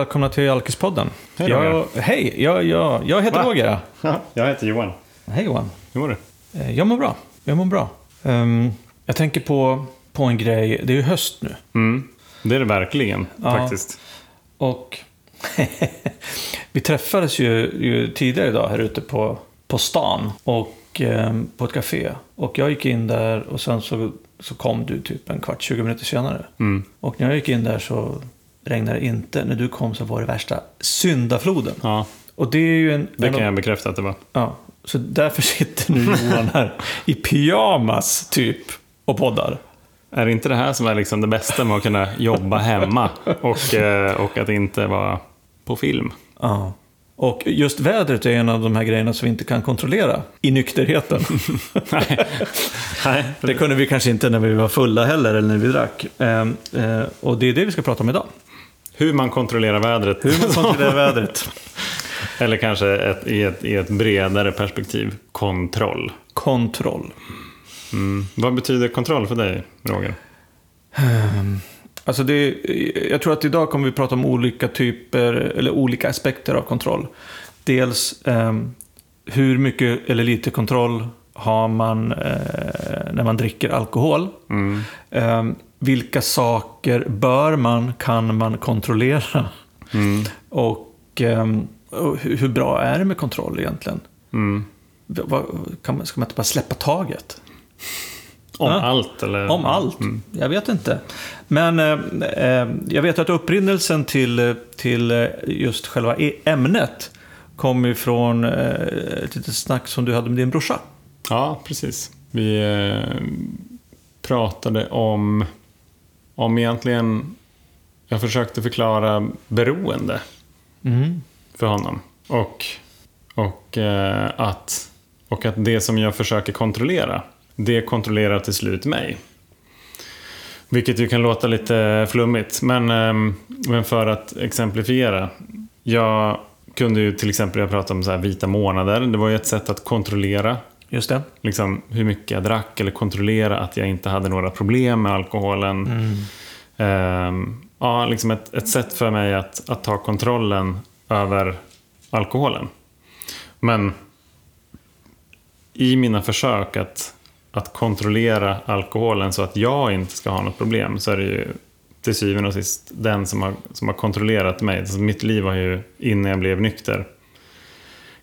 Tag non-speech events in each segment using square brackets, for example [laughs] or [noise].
välkomna till Alkispodden. Hej, jag. Hej, jag, jag, jag heter Va? Roger. [laughs] Ja, jag heter Johan. Hej Johan. Hur mår du? Eh, Jag mår bra. Jag mår bra. Ehm, jag tänker på, på en grej. Det är ju höst nu. Mm. Det är det verkligen, Ja. faktiskt. Och [laughs] vi träffades ju, ju tidigare idag här ute på, på stan. Och ehm, på ett café. Och jag gick in där och sen så, så kom du typ en kvart, 20 minuter senare. Mm. Och när jag gick in där så regnade inte. När du kom så var det värsta syndafloden. Ja, Och det är ju en... det en kan jag bekräfta att det var. Ja, så därför [laughs] sitter nu Johan här i pyjamas typ och poddar. Är det inte det här som är liksom det bästa med att kunna jobba hemma och, eh, och att inte vara på film? Ja. Och just vädret är en av de här grejerna som vi inte kan kontrollera i nykterheten. [laughs] Nej, Nej. Det kunde vi kanske inte när vi var fulla heller, eller när vi drack. Ehm, eh, och det är det vi ska prata om idag. Hur man kontrollerar vädret. Hur man kontrollerar vädret. [laughs] Eller kanske ett, i, ett, i ett bredare perspektiv, kontroll. Kontroll. Mm. Vad betyder kontroll för dig, Roger? Alltså det, jag tror att idag kommer vi prata om olika typer, eller olika aspekter av kontroll. Dels ehm, hur mycket eller lite kontroll har man eh, när man dricker alkohol? Mm. Ehm, vilka saker bör man, kan man kontrollera? Mm. Och, ehm, och hur, hur bra är det med kontroll egentligen? Mm. Va- va- kan man, ska man inte bara släppa taget? Om Ja. allt, eller? Om allt? Jag vet inte. Men eh, eh, jag vet att upprinnelsen till, eh, till eh, just själva e- ämnet kom ifrån eh, ett litet snack som du hade med din brorsa. Ja, precis. Vi eh, pratade om, om egentligen, jag försökte förklara beroende för honom. Och, och, eh, att, och att det som jag försöker kontrollera, det kontrollerar till slut mig. Vilket ju kan låta lite flummigt, men, ehm, men för att exemplifiera. Jag kunde ju till exempel, jag pratade om så här vita månader, det var ju ett sätt att kontrollera Just det. liksom, hur mycket jag drack eller kontrollera att jag inte hade några problem med alkoholen. Ehm, ja, liksom ett, ett sätt för mig att, att ta kontrollen över alkoholen. Men i mina försök att, att kontrollera alkoholen så att jag inte ska ha något problem så är det ju till syvende och sist den som har, som har kontrollerat mig. Alltså mitt liv har ju, innan jag blev nykter,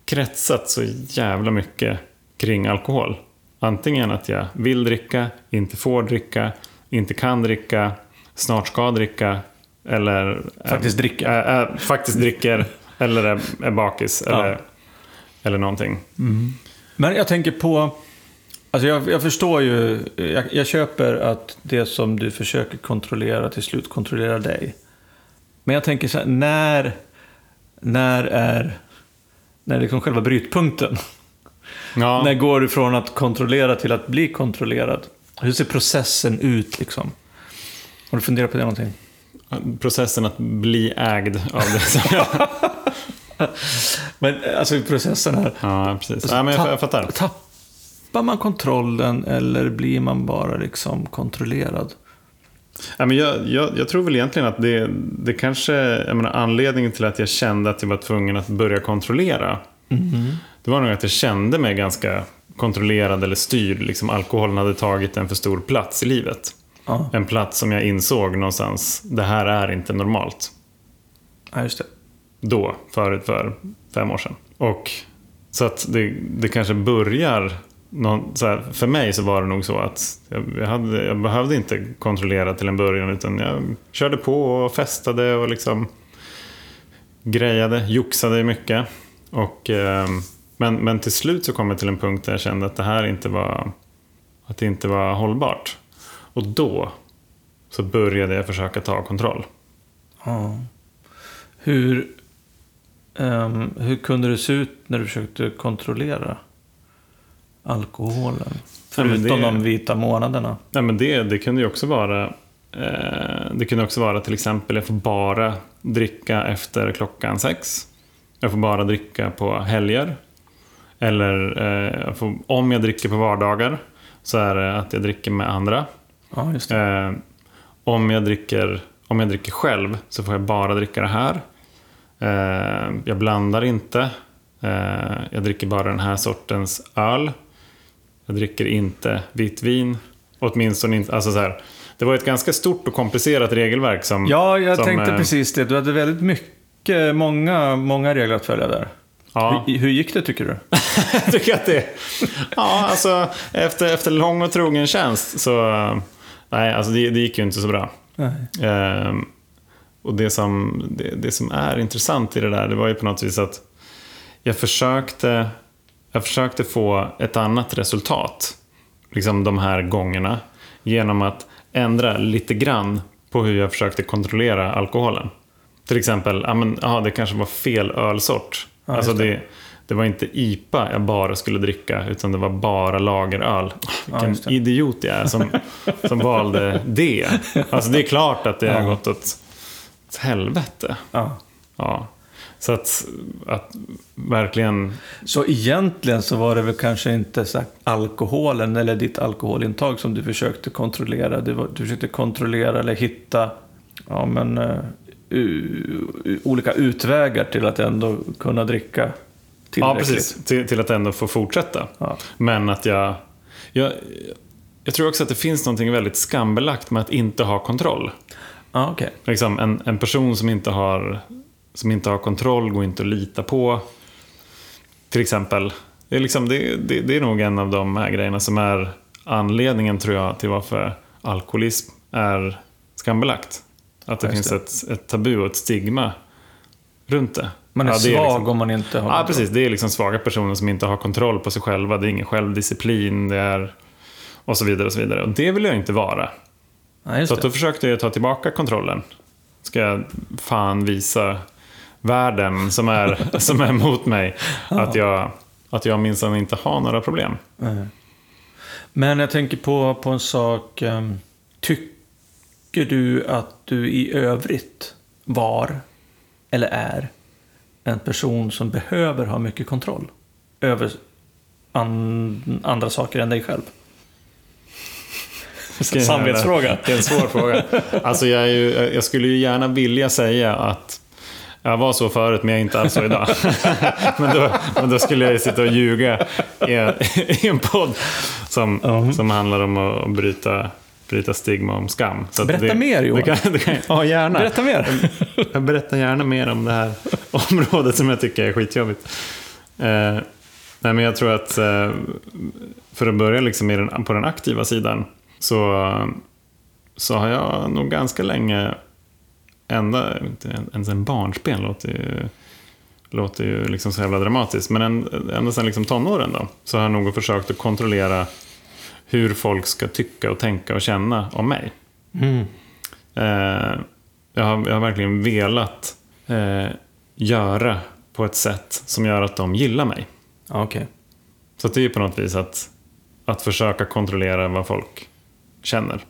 kretsat så jävla mycket kring alkohol. Antingen att jag vill dricka, inte får dricka, inte kan dricka, snart ska dricka eller Faktiskt dricker. Är, är, faktiskt dricker [laughs] eller är, är bakis Ja. eller, eller någonting. Men jag tänker på... Alltså jag, jag förstår ju, jag, jag köper att det som du försöker kontrollera till slut kontrollerar dig. Men jag tänker så här, när, när är när är liksom själva brytpunkten? Ja, När går du från att kontrollera till att bli kontrollerad? Hur ser processen ut liksom? Har du funderat på det någonting? processen att bli ägd av det som jag... [laughs] Men alltså processen här. Ja, precis. Ja, men jag, jag fattar. Tappar man kontrollen eller blir man bara liksom kontrollerad? Ja, men jag, jag, jag tror väl egentligen att det, det kanske, jag menar, anledningen till att jag kände att jag var tvungen att börja kontrollera. Det var nog att jag kände mig ganska kontrollerad eller styrd. Liksom, alkoholen hade tagit en för stor plats i livet. Ja, En plats som jag insåg någonstans, det här är inte normalt. ja just det. Då, förut för fem år sedan. Och så att det, det kanske börjar någon, här, för mig så var det nog så att jag, jag, hade, jag behövde inte kontrollera till en början utan jag körde på och festade och liksom grejade, joxade mycket. Och, eh, men, men till slut så kom jag till en punkt där jag kände att det här inte var, att det inte var hållbart. Och då så började jag försöka ta kontroll. Ja. Hur, ehm, hur kunde det se ut när du försökte kontrollera alkoholen? Förutom det- de vita månaderna. Nej, men det, det kunde ju också vara eh, Det kunde också vara till exempel jag får bara dricka efter klockan sex. Jag får bara dricka på helger. Eller eh, jag får, om jag dricker på vardagar så är det att jag dricker med andra. Ja, just. Eh, om, jag dricker, om jag dricker själv så får jag bara dricka det här. Eh, jag blandar inte. Eh, jag dricker bara den här sortens öl. Jag dricker inte vitt vin. Åtminstone inte, alltså så här. Det var ett ganska stort och komplicerat regelverk som... Ja, jag som, tänkte eh, precis det. Du hade väldigt mycket, många, många regler att följa där. Ja. Hur, hur gick det tycker du? [laughs] tycker att det... Ja, alltså efter, efter lång och trogen tjänst så... Nej, alltså det, det gick ju inte så bra. Ehm, och det som, det, det som är intressant i det där, det var ju på något vis att jag försökte, jag försökte få ett annat resultat. Liksom de här gångerna. Genom att ändra lite grann på hur jag försökte kontrollera alkoholen. Till exempel, ja men, aha, det kanske var fel ölsort. Ja, alltså det. det, var inte IPA jag bara skulle dricka, utan det var bara lageröl. Vilken det. idiot jag är som, som valde det. Alltså det är klart att det har Ja. gått åt, helvete. Ja. Ja. Så att, att verkligen... Så egentligen så var det väl kanske inte så alkoholen eller ditt alkoholintag som du försökte kontrollera. Var, du försökte kontrollera eller hitta ja, men, eh, olika utvägar till att ändå kunna dricka Ja, tillräckligt. precis. Till, till att ändå få fortsätta. Ja. Men att jag, jag... Jag tror också att det finns något väldigt skambelagt med att inte ha kontroll. Ja, okej. Liksom en, en person som inte, har, som inte har kontroll går inte att lita på. Till exempel. Det är, liksom, det, det, det är nog en av de här grejerna som är anledningen tror jag till varför alkoholism är skambelagt. Att det Ja, finns ett, ett tabu och ett stigma runt det. Man är Ja, det svag liksom- om man inte har Ja, precis. Det är liksom svaga personer som inte har kontroll på sig själva. Det är ingen självdisciplin. Det är... Och så vidare och så vidare. Och det vill jag inte vara. Ja, Så att det. då försökte jag ta tillbaka kontrollen. Ska jag fan visa världen som är, [laughs] som är mot mig att jag, att jag minsann inte har några problem. Men jag tänker på, på en sak. ehm, Tycker du att du i övrigt var eller är en person som behöver ha mycket kontroll över an, andra saker än dig själv? [laughs] Samvetsfråga. Det är en svår fråga. Alltså jag, ju, jag skulle ju gärna vilja säga att jag var så förut, men jag är inte alls så idag. [laughs] men, då, men då skulle jag ju sitta och ljuga i en, [laughs] i en podd som, Ja. som handlar om att bryta, bryta stigma om skam. Så Berätta det, mer, Johan. Det kan, det kan, ja, gärna. Berätta mer. [laughs] Jag berättar gärna mer om det här [laughs] området som jag tycker är skitjobbigt. Eh, nej, men jag tror att eh, för att börja liksom den, på den aktiva sidan så, så har jag nog ganska länge, ända, inte ens en barnsben låter ju, låter ju liksom så jävla dramatiskt, men en, ända sedan liksom tonåren då, så har jag nog försökt att kontrollera hur folk ska tycka och tänka och känna om mig. Mm. Eh, jag, har, jag har verkligen velat eh, göra på ett sätt som gör att de gillar mig. Okej. Så det är på något vis att, att försöka kontrollera vad folk känner.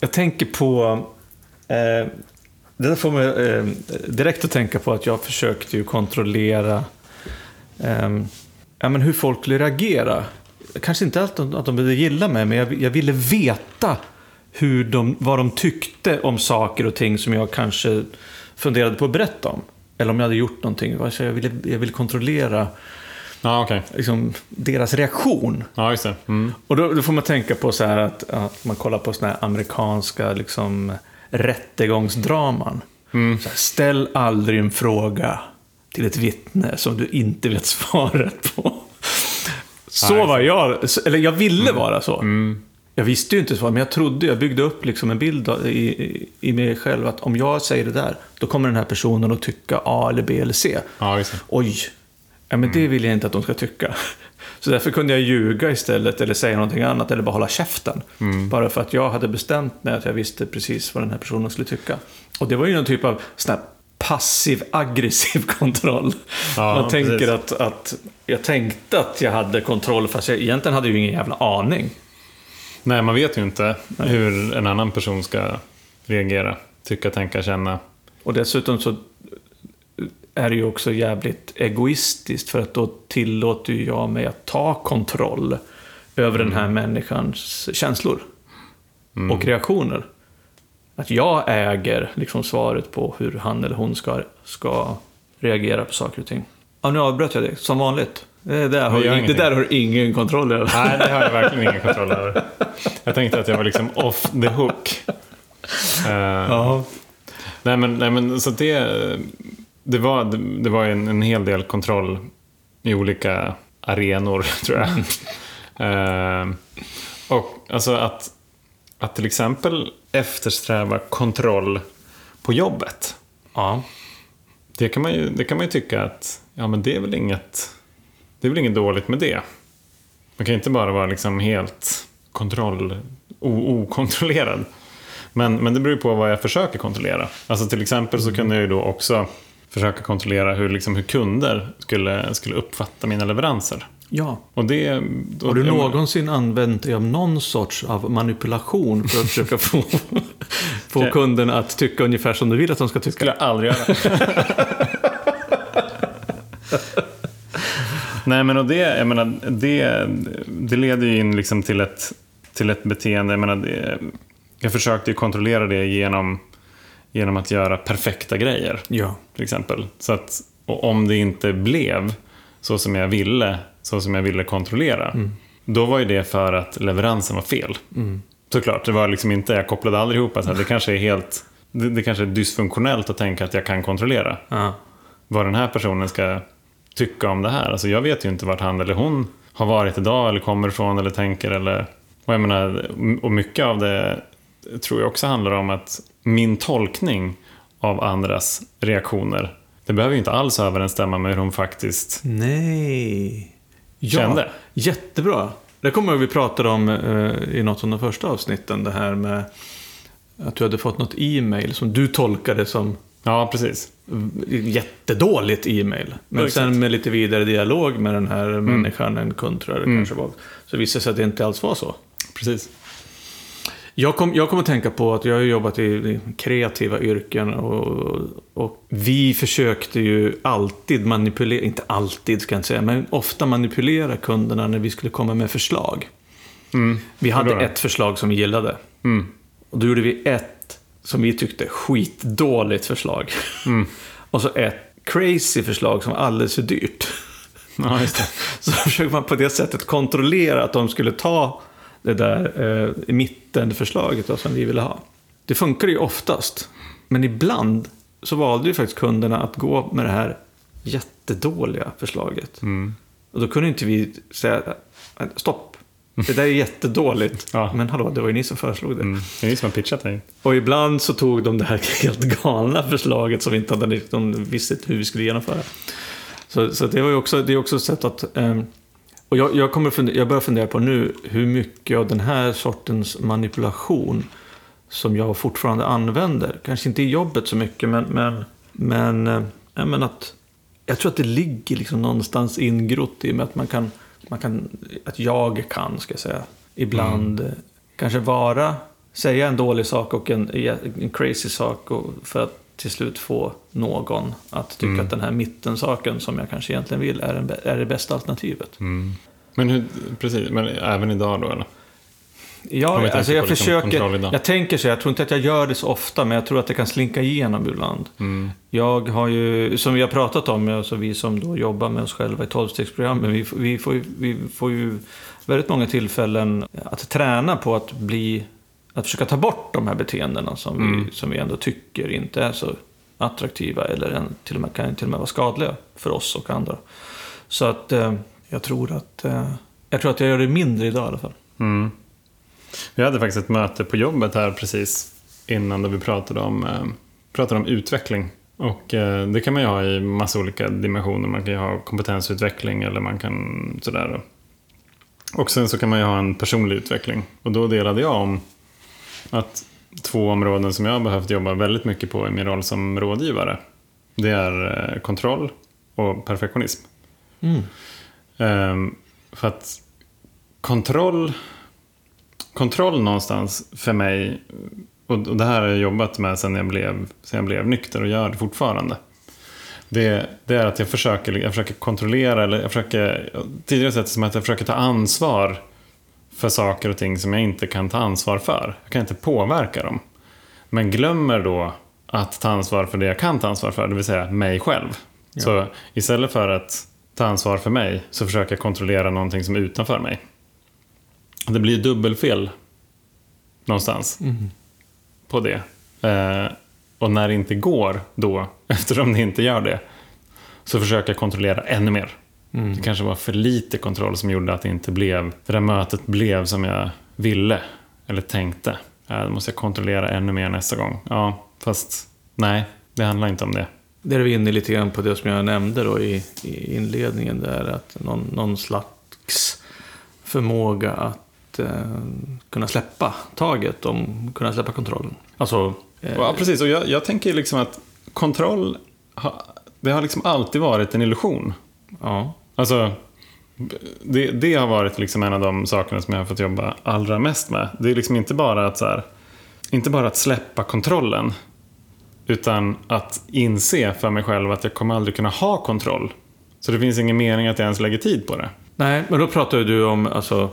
Jag tänker på... Eh, det där får mig eh, direkt att tänka på att jag försökte ju kontrollera eh, ja, men hur folk skulle reagera. Kanske inte allt att de ville gilla mig, men jag, jag ville veta hur de, vad de tyckte om saker och ting som jag kanske funderade på att berätta om. Eller om jag hade gjort någonting. Alltså jag, ville, jag ville kontrollera Ja, okej. liksom, deras reaktion. Ja, just. Mm. Och då, då får man tänka på så att, att man kollar på såna här amerikanska liksom, rättegångsdraman. Mm. Här, ställ aldrig en fråga till ett vittne som du inte vet [laughs] svaret på. Så var jag, eller jag ville vara så. Mm. Jag visste ju inte så, men jag trodde, jag byggde upp liksom en bild i, i, i mig själv att om jag säger det där, då kommer den här personen att tycka A eller B eller C. Ja. Oj, ja, men det vill jag inte att de ska tycka. [laughs] Så därför kunde jag ljuga istället eller säga någonting annat eller bara hålla käften. Bara för att jag hade bestämt mig att jag visste precis vad den här personen skulle tycka. Och det var ju någon typ av sån här passiv-aggressiv [laughs] kontroll. Ja, Man tänker precis. att, att jag tänkte att jag hade kontroll fast jag egentligen hade ju ingen jävla aning. Nej, man vet ju inte hur en annan person ska reagera, tycka, tänka, känna. Och dessutom så är det ju också jävligt egoistiskt för att då tillåter ju jag mig att ta kontroll över den här människans känslor och reaktioner. Att jag äger liksom svaret på hur han eller hon ska, ska reagera på saker och ting. Ja, nu avbröt jag dig, som vanligt. Det där, har, ing- det där har ingen kontroll över. Nej, det har jag verkligen ingen kontroll över. Jag tänkte att jag var liksom off the hook. Eh, Ja. Nej men, nej, men så det, det var, det, det var en, en hel del kontroll i olika arenor, [laughs] tror jag. Eh, och alltså att, att till exempel eftersträva kontroll på jobbet. ja. Det kan man ju, det kan man ju tycka att ja, men det är väl inget, det är väl inget dåligt med det. Man kan inte bara vara liksom helt kontroll, okontrollerad. Men, men det beror ju på vad jag försöker kontrollera. Alltså till exempel så kunde jag ju då också försöka kontrollera hur, liksom, hur kunder skulle, skulle uppfatta mina leveranser. Ja. Och det, då, Har du någonsin använt dig av någon sorts av manipulation för att försöka få, [laughs] få kunden att tycka ungefär som du vill att de ska tycka? skulle jag aldrig göra. [laughs] Nej, men och det, jag menar, det, det leder ju in liksom till, ett, till ett beteende. Jag, menar, det, jag försökte ju kontrollera det genom, genom att göra perfekta grejer, Ja. till exempel. Så att, och om det inte blev så som jag ville, så som jag ville kontrollera, då var ju det för att leveransen var fel. Såklart, det var liksom inte, jag kopplade aldrig ihop att det kanske är helt, det, det kanske är dysfunktionellt att tänka att jag kan kontrollera Ja. vad den här personen ska tycka om det här. Alltså jag vet ju inte vart han eller hon har varit idag eller kommer ifrån eller tänker eller... Och, jag menar, och mycket av det tror jag också handlar om att min tolkning av andras reaktioner det behöver ju inte alls överensstämma med hur de faktiskt... Nej. Ja, Kände. jättebra. Det kommer jag vi pratade om eh, i något av de första avsnitten. Det här med att du hade fått något e-mail som du tolkade som Ja, precis. jättedåligt e-mail. Men Ja, sen med lite vidare dialog med den här människan, en kund tror jag det kanske var, så visade det sig att det inte alls var så. precis. Jag kom, jag kom att tänka på att jag har jobbat i, kreativa yrken och, och vi försökte ju alltid manipulera, inte alltid ska jag inte säga, men ofta manipulera kunderna när vi skulle komma med förslag. Mm. Vi hade ett förslag som vi gillade. Mm. Och då gjorde vi ett som vi tyckte skitdåligt förslag. Mm. [laughs] och så ett crazy förslag som var alldeles för dyrt. Ja. [laughs] Så försöker man på det sättet kontrollera att de skulle ta det där eh, i mitten förslaget då, som vi ville ha. Det funkar ju oftast. Men ibland så valde ju faktiskt kunderna att gå med det här jättedåliga förslaget. Mm. Och då kunde inte vi säga stopp. Det där är [laughs] jättedåligt. Ja. Men hallå, det var ju ni som föreslog det. Mm. Det är ni som har pitchat dig. Och ibland så tog de det här [laughs] helt galna förslaget som vi inte hade de visste hur vi skulle genomföra. Så, så det var ju också, det är också ett sätt att... ehm, och jag, jag, kommer fundera, jag börjar fundera på nu hur mycket av den här sortens manipulation som jag fortfarande använder. Kanske inte i jobbet så mycket, men, men, men, eh, ja, men att... Jag tror att det ligger liksom någonstans ingrott i med att man kan, man kan... Att jag kan, ska jag säga, ibland eh, kanske vara... Säga en dålig sak och en, en crazy sak och för att till slut få någon att tycka att den här mittensaken som jag kanske egentligen vill är, en, är det bästa alternativet. Men hur, precis, men även idag då eller? Ja, alltså jag liksom försöker. Jag tänker så, jag tror inte att jag gör det så ofta, men jag tror att det kan slinka igenom ibland. Mm. Jag har ju, som vi har pratat om, alltså vi som då jobbar med oss själva i tolvstegsprogrammen, vi, vi, får vi får ju väldigt många tillfällen att träna på att bli, att försöka ta bort de här beteendena som, Mm. vi, som vi ändå tycker inte är så attraktiva eller en, till och med, kan till och med vara skadliga för oss och andra. Så att eh, jag tror att, eh, jag tror att jag gör det mindre idag i alla fall. Mm. Vi hade faktiskt ett möte på jobbet här precis innan då vi pratade om, eh, pratade om utveckling. Och eh, det kan man ju ha i massa olika dimensioner. Man kan ju ha kompetensutveckling eller man kan sådär. Och sen så kan man ju ha en personlig utveckling. Och då delade jag om att två områden som jag har behövt jobba väldigt mycket på i min roll som rådgivare. Det är eh, kontroll och perfektionism. Mm. Ehm, för att kontroll, kontroll någonstans för mig, och och det här har jag jobbat med sedan jag blev, sedan jag blev nykter och gör det fortfarande. Det, det är att jag försöker, jag försöker kontrollera, eller jag försöker, tidigare sett som att jag försöker ta ansvar för saker och ting som jag inte kan ta ansvar för. Jag kan inte påverka dem. Men glömmer då att ta ansvar för det jag kan ta ansvar för, det vill säga mig själv. Så istället för att ta ansvar för mig så försöker jag kontrollera någonting som är utanför mig. Det blir dubbelfel någonstans på det. Eh, och när det inte går då, [laughs] eftersom det inte gör det, så försöker jag kontrollera ännu mer. Det kanske var för lite kontroll som gjorde att det inte blev, det där mötet blev som jag ville eller tänkte. Ja, då måste jag kontrollera ännu mer nästa gång. Ja, fast nej, det handlar inte om det. Där är vi inne lite grann på det som jag nämnde då i, i inledningen där. Att någon, någon slags förmåga att eh, kunna släppa taget om kunna släppa kontrollen. Alltså, eh, Ja, precis. Och jag, jag tänker liksom att kontroll, ha, det har liksom alltid varit en illusion. ja. Alltså, det, det har varit liksom en av de sakerna som jag har fått jobba allra mest med. Det är liksom inte bara att, så här, inte bara att släppa kontrollen. Utan att inse för mig själv att jag kommer aldrig kunna ha kontroll. Så det finns ingen mening att jag ens lägger tid på det. Nej, men då pratar du om alltså,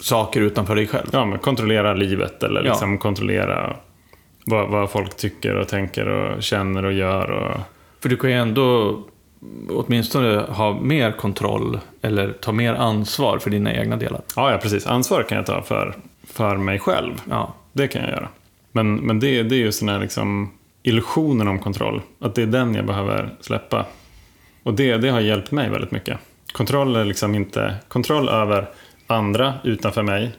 saker utanför dig själv. Ja, men kontrollera livet eller Ja. liksom kontrollera vad, vad folk tycker och tänker och känner och gör. Och... För du kan ju ändå åtminstone ha mer kontroll eller ta mer ansvar för dina egna delar. Ja, ja, precis. Ansvar kan jag ta för, för mig själv. Ja, Det kan jag göra. Men, men det, det är just den här liksom illusionen om kontroll. Att det är den jag behöver släppa. Och det, det har hjälpt mig väldigt mycket. Kontroll är liksom inte... Kontroll över andra utanför mig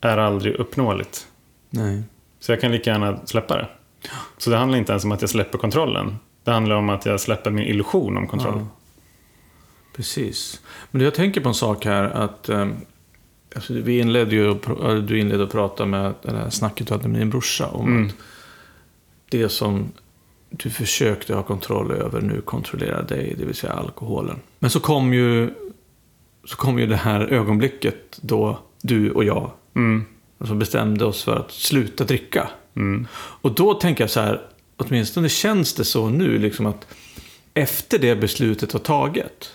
är aldrig uppnåeligt. nej. Så jag kan lika gärna släppa det. Så det handlar inte ens om att jag släpper kontrollen. Det handlar om att jag släpper min illusion om kontroll. Ja. Precis. Men jag tänker på en sak här att eh, alltså, vi inledde ju, du inledde att prata med det här snacket du hade med din brorsa om Mm. att det som du försökte ha kontroll över nu kontrollerar dig, det vill säga alkoholen. Men så kom ju, så kom ju det här ögonblicket då du och jag Mm. alltså bestämde oss för att sluta dricka. Mm. Och då tänker jag så här, åtminstone känns det så nu, liksom att efter det beslutet var taget,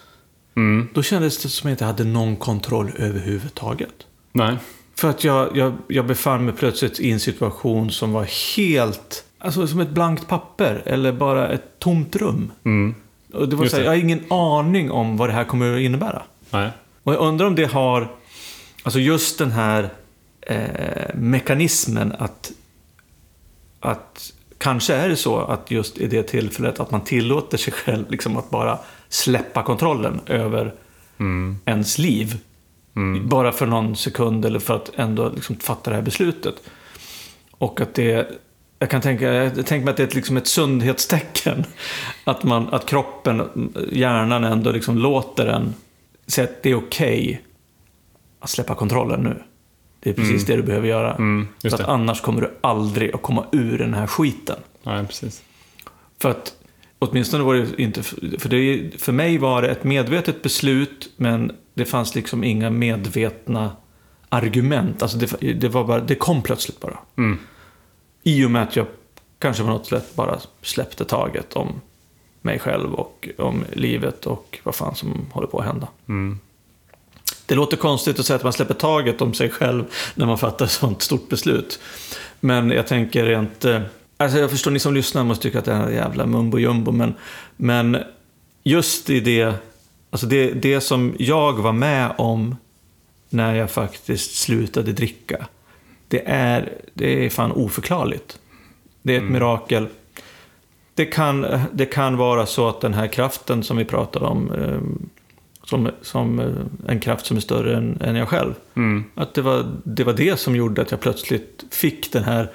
Mm. då kändes det som att jag inte hade någon kontroll överhuvudtaget. Nej. För att jag, jag, jag befann mig plötsligt i en situation som var helt, alltså som ett blankt papper eller bara ett tomt rum. Mm. Och det var Just så här, jag har ingen aning om vad det här kommer att innebära. Nej. Och jag undrar om det har, alltså just den här eh, mekanismen att, att kanske är det så att just i det tillfället att man tillåter sig själv liksom att bara släppa kontrollen över Mm. ens liv. Bara för någon sekund eller för att ändå liksom fatta det här beslutet. Och att det, jag kan tänka, jag tänker mig att det är ett, liksom ett sundhetstecken. [laughs] Att, man, att kroppen, hjärnan ändå liksom låter en säga att det är okej att släppa kontrollen nu. Det är precis det du behöver göra. Mm, för att det. annars kommer du aldrig att komma ur den här skiten. Nej, precis. För att åtminstone var det inte, för, det, för mig var det ett medvetet beslut men det fanns liksom inga medvetna argument. Alltså det, det, var bara, det kom plötsligt bara. Mm. I och med att jag kanske på något sätt bara släppte taget om mig själv och om livet och vad fan som håller på att hända. Mm. Det låter konstigt att säga att man släpper taget om sig själv när man fattar ett [laughs] sånt stort beslut. Men jag tänker rent... eh, Alltså jag förstår, ni som lyssnar måste tycka att det är jävla mumbo jumbo, men, men just i det, alltså det, det som jag var med om när jag faktiskt slutade dricka, det är, det är fan oförklarligt. Det är ett mirakel. Det kan, det kan vara så att den här kraften som vi pratade om, eh, som, som eh, en kraft som är större än, än jag själv. Mm. Att det var, det var det som gjorde att jag plötsligt fick den här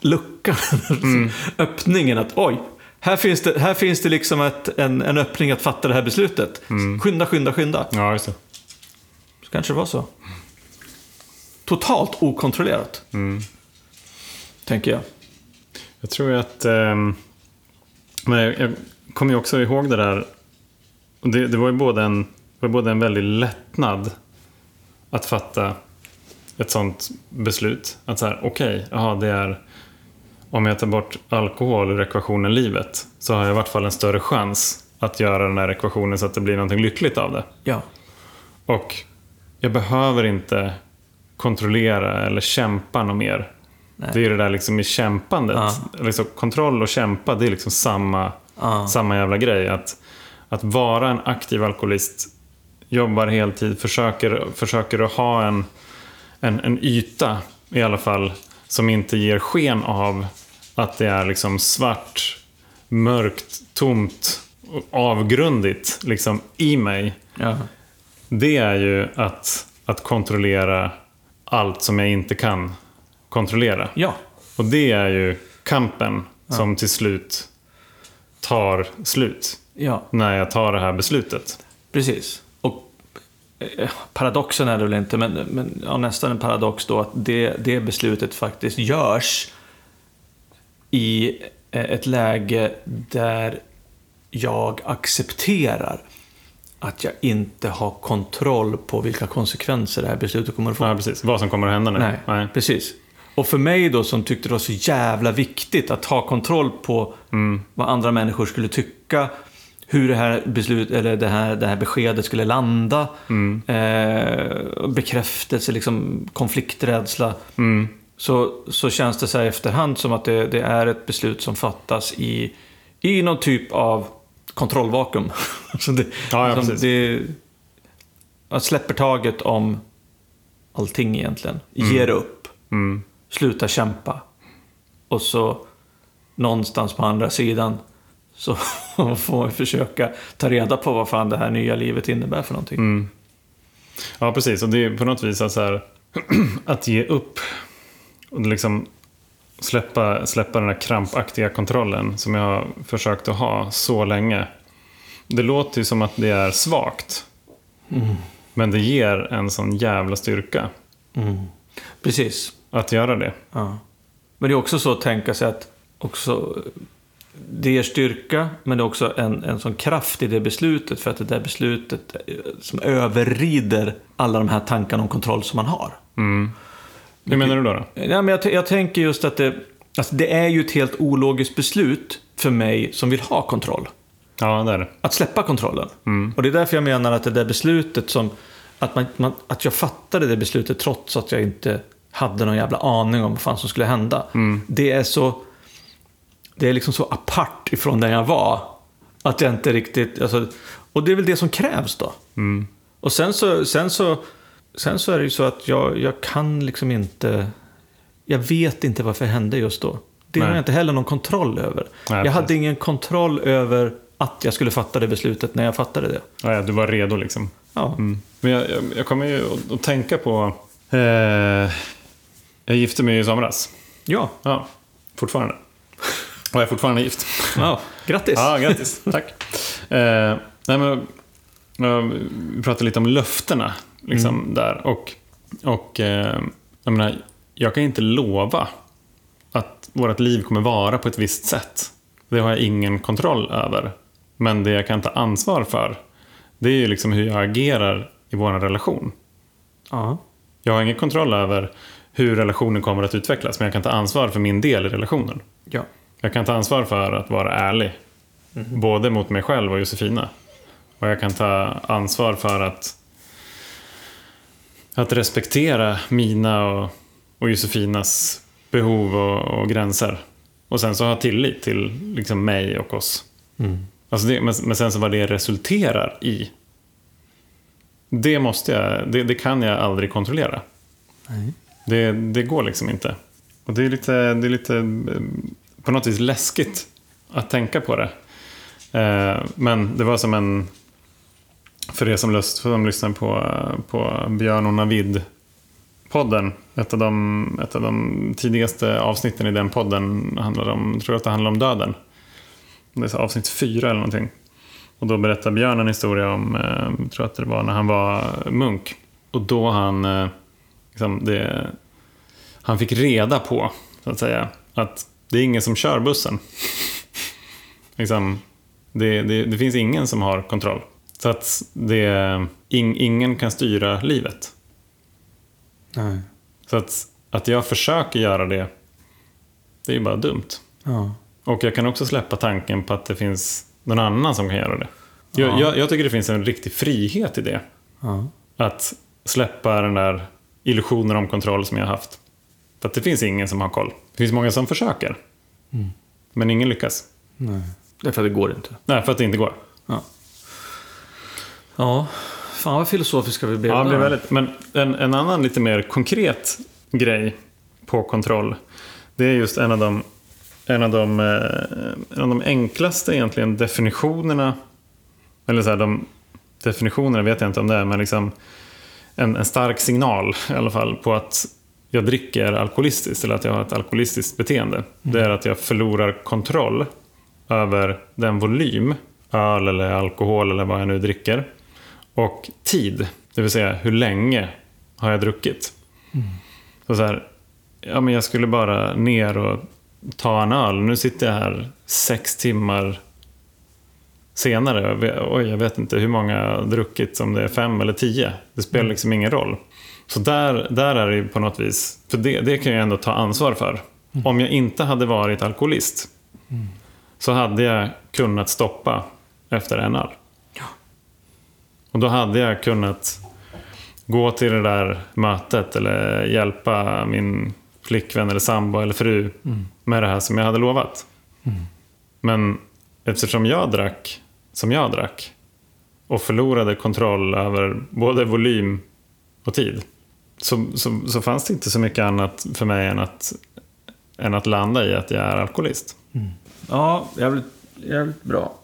luckan, [laughs] öppningen att oj, här finns det, här finns det liksom ett, en, en öppning att fatta det här beslutet. Skynda, skynda, skynda. Ja, just det. Så kanske det var så. Totalt okontrollerat. Tänker jag. Jag tror att... ehm, men jag, jag kommer ju också ihåg det där. Det, det var ju både en, var både en väldig lättnad att fatta ett sånt beslut. Att så här, okej, jaha, det är... Om jag tar bort alkohol ur ekvationen livet så har jag i vart fall en större chans att göra den här ekvationen så att det blir någonting lyckligt av det. Ja. Och jag behöver inte kontrollera eller kämpa något mer. Nej. Det är ju det där liksom i kämpandet. Ja. Liksom kontroll och kämpa, det är liksom samma, Ja. samma jävla grej. Att, att vara en aktiv alkoholist, jobbar heltid, försöker, försöker att ha en, en, en yta i alla fall som inte ger sken av att det är liksom svart, mörkt, tomt och avgrundigt liksom i mig. Ja. Det är ju att, att kontrollera allt som jag inte kan kontrollera. ja. Och det är ju kampen som till slut tar slut. Ja, När jag tar det här beslutet. precis. Och eh, paradoxen är det väl inte, men, men ja, nästan en paradox då att det, det beslutet faktiskt görs i eh, ett läge där jag accepterar att jag inte har kontroll på vilka konsekvenser det här beslutet kommer att få. Ja, precis. Vad som kommer att hända nu. Nej, precis. Och för mig då som tyckte det var så jävla viktigt att ha kontroll på vad andra människor skulle tycka, hur det här, beslut, eller det här, det här beskedet skulle landa, eh, bekräftelse, liksom, konflikträdsla. Så, så känns det så här efterhand som att det, det är ett beslut som fattas i, i någon typ av kontrollvakuum. [laughs] så det, Ja, ja, som precis. det, jag släpper taget om allting egentligen. Ger upp. Mm. Slutar kämpa. Och så någonstans på andra sidan så [laughs] får man försöka ta reda på vad fan det här nya livet innebär för någonting. Mm. Ja, precis. Och det är på något vis att, så här, [clears throat] att ge upp och liksom släppa, släppa den här krampaktiga kontrollen som jag har försökt att ha så länge. Det låter ju som att det är svagt. Men det ger en sån jävla styrka Precis. att göra det. Ja. Men det är också så att tänka sig att också, det ger styrka, men det är också en, en sån kraft i det beslutet. För att det där beslutet eh, som överrider alla de här tankarna om kontroll som man har. Hur menar du då? då? Ja, men jag, jag tänker just att det, alltså det är ju ett helt ologiskt beslut för mig som vill ha kontroll. Ja, det är det. Att släppa kontrollen. Och det är därför jag menar att det där beslutet som... Att, man, man, att jag fattade det beslutet trots att jag inte hade någon jävla aning om vad fan som skulle hända. Det är så... Det är liksom så apart ifrån där jag var. Att jag inte riktigt... Alltså, och det är väl det som krävs då. Och sen så, sen så... Sen så är det ju så att jag, jag kan liksom inte... Jag vet inte varför det hände just då. Det har Nej. jag inte heller någon kontroll över. Nej, jag hade precis. ingen kontroll över att jag skulle fatta det beslutet när jag fattade det. Ja, du var redo liksom. Ja. Men jag, jag, jag kommer ju att, att tänka på... Eh, jag gifte mig i somras. Ja. Ja, fortfarande. Och jag är fortfarande gift. ja. Grattis! Ja, grattis. [laughs] Tack. Eh, nej, men, eh, vi pratade lite om löftena liksom, där. Och, och eh, jag, menar, jag kan inte lova att vårt liv kommer vara på ett visst sätt. Det har jag ingen kontroll över. Men det jag kan ta ansvar för, det är ju liksom hur jag agerar i vår relation. Ja. Jag har ingen kontroll över hur relationen kommer att utvecklas, men jag kan ta ansvar för min del i relationen. ja. Jag kan ta ansvar för att vara ärlig. Både mot mig själv och Josefina. Och jag kan ta ansvar för att, att respektera mina och, och Josefinas behov och, och gränser. Och sen så ha tillit till liksom mig och oss. Alltså det, men, men sen så vad det resulterar i. Det måste jag, det, det kan jag aldrig kontrollera. Nej. Det, det går liksom inte. Och det är lite, det är lite eh, på något vis läskigt att tänka på det. Eh, men det var som en... För er som, lust, som lyssnar på, på Björn och Navid-podden. Ett av, de, ett av de tidigaste avsnitten i den podden handlade om, jag tror att det handlar om döden. Det är avsnitt fyra eller någonting. Och då berättar Björn en historia om, eh, jag tror att det var när han var munk. Och då han, eh, liksom det, han fick reda på, så att säga, att det är ingen som kör bussen. liksom, det, det, det finns ingen som har kontroll. Så att det, ing, ingen kan styra livet. Nej. Så att, att jag försöker göra det, det är ju bara dumt. Ja. Och jag kan också släppa tanken på att det finns någon annan som kan göra det. Jag, Ja. jag, jag tycker det finns en riktig frihet i det. Ja. Att släppa den där illusionen om kontroll som jag har haft. För att det finns ingen som har koll. Det finns många som försöker. Men ingen lyckas. Nej. Därför att det går inte. Nej, för att det inte går. Ja. Ja, fan vad filosofiska vi blev. Ja, det väldigt. Men en, en annan lite mer konkret grej på kontroll. Det är just en av de, en av de, eh, en av de enklaste egentligen definitionerna. Eller så här, de definitionerna vet jag inte om det är, men liksom en, en stark signal i alla fall på att jag dricker alkoholistiskt eller att jag har ett alkoholistiskt beteende. Det är att jag förlorar kontroll över den volym öl eller alkohol eller vad jag nu dricker och tid, det vill säga hur länge har jag druckit. Så, så här, ja, men jag skulle bara ner och ta en öl. Nu sitter jag här sex timmar senare. Oj, jag vet inte hur många jag har druckit, om det är fem eller tio. Det spelar liksom ingen roll. Så där, där är det ju på något vis, för det, det kan jag ändå ta ansvar för. Om jag inte hade varit alkoholist så hade jag kunnat stoppa efter en öl. Och då hade jag kunnat gå till det där mötet eller hjälpa min flickvän eller sambo eller fru med det här som jag hade lovat. Men eftersom jag drack som jag drack och förlorade kontroll över både volym och tid så, så, så fanns det inte så mycket annat för mig än att, än att landa i att jag är alkoholist. Ja, jävligt, jävligt bra.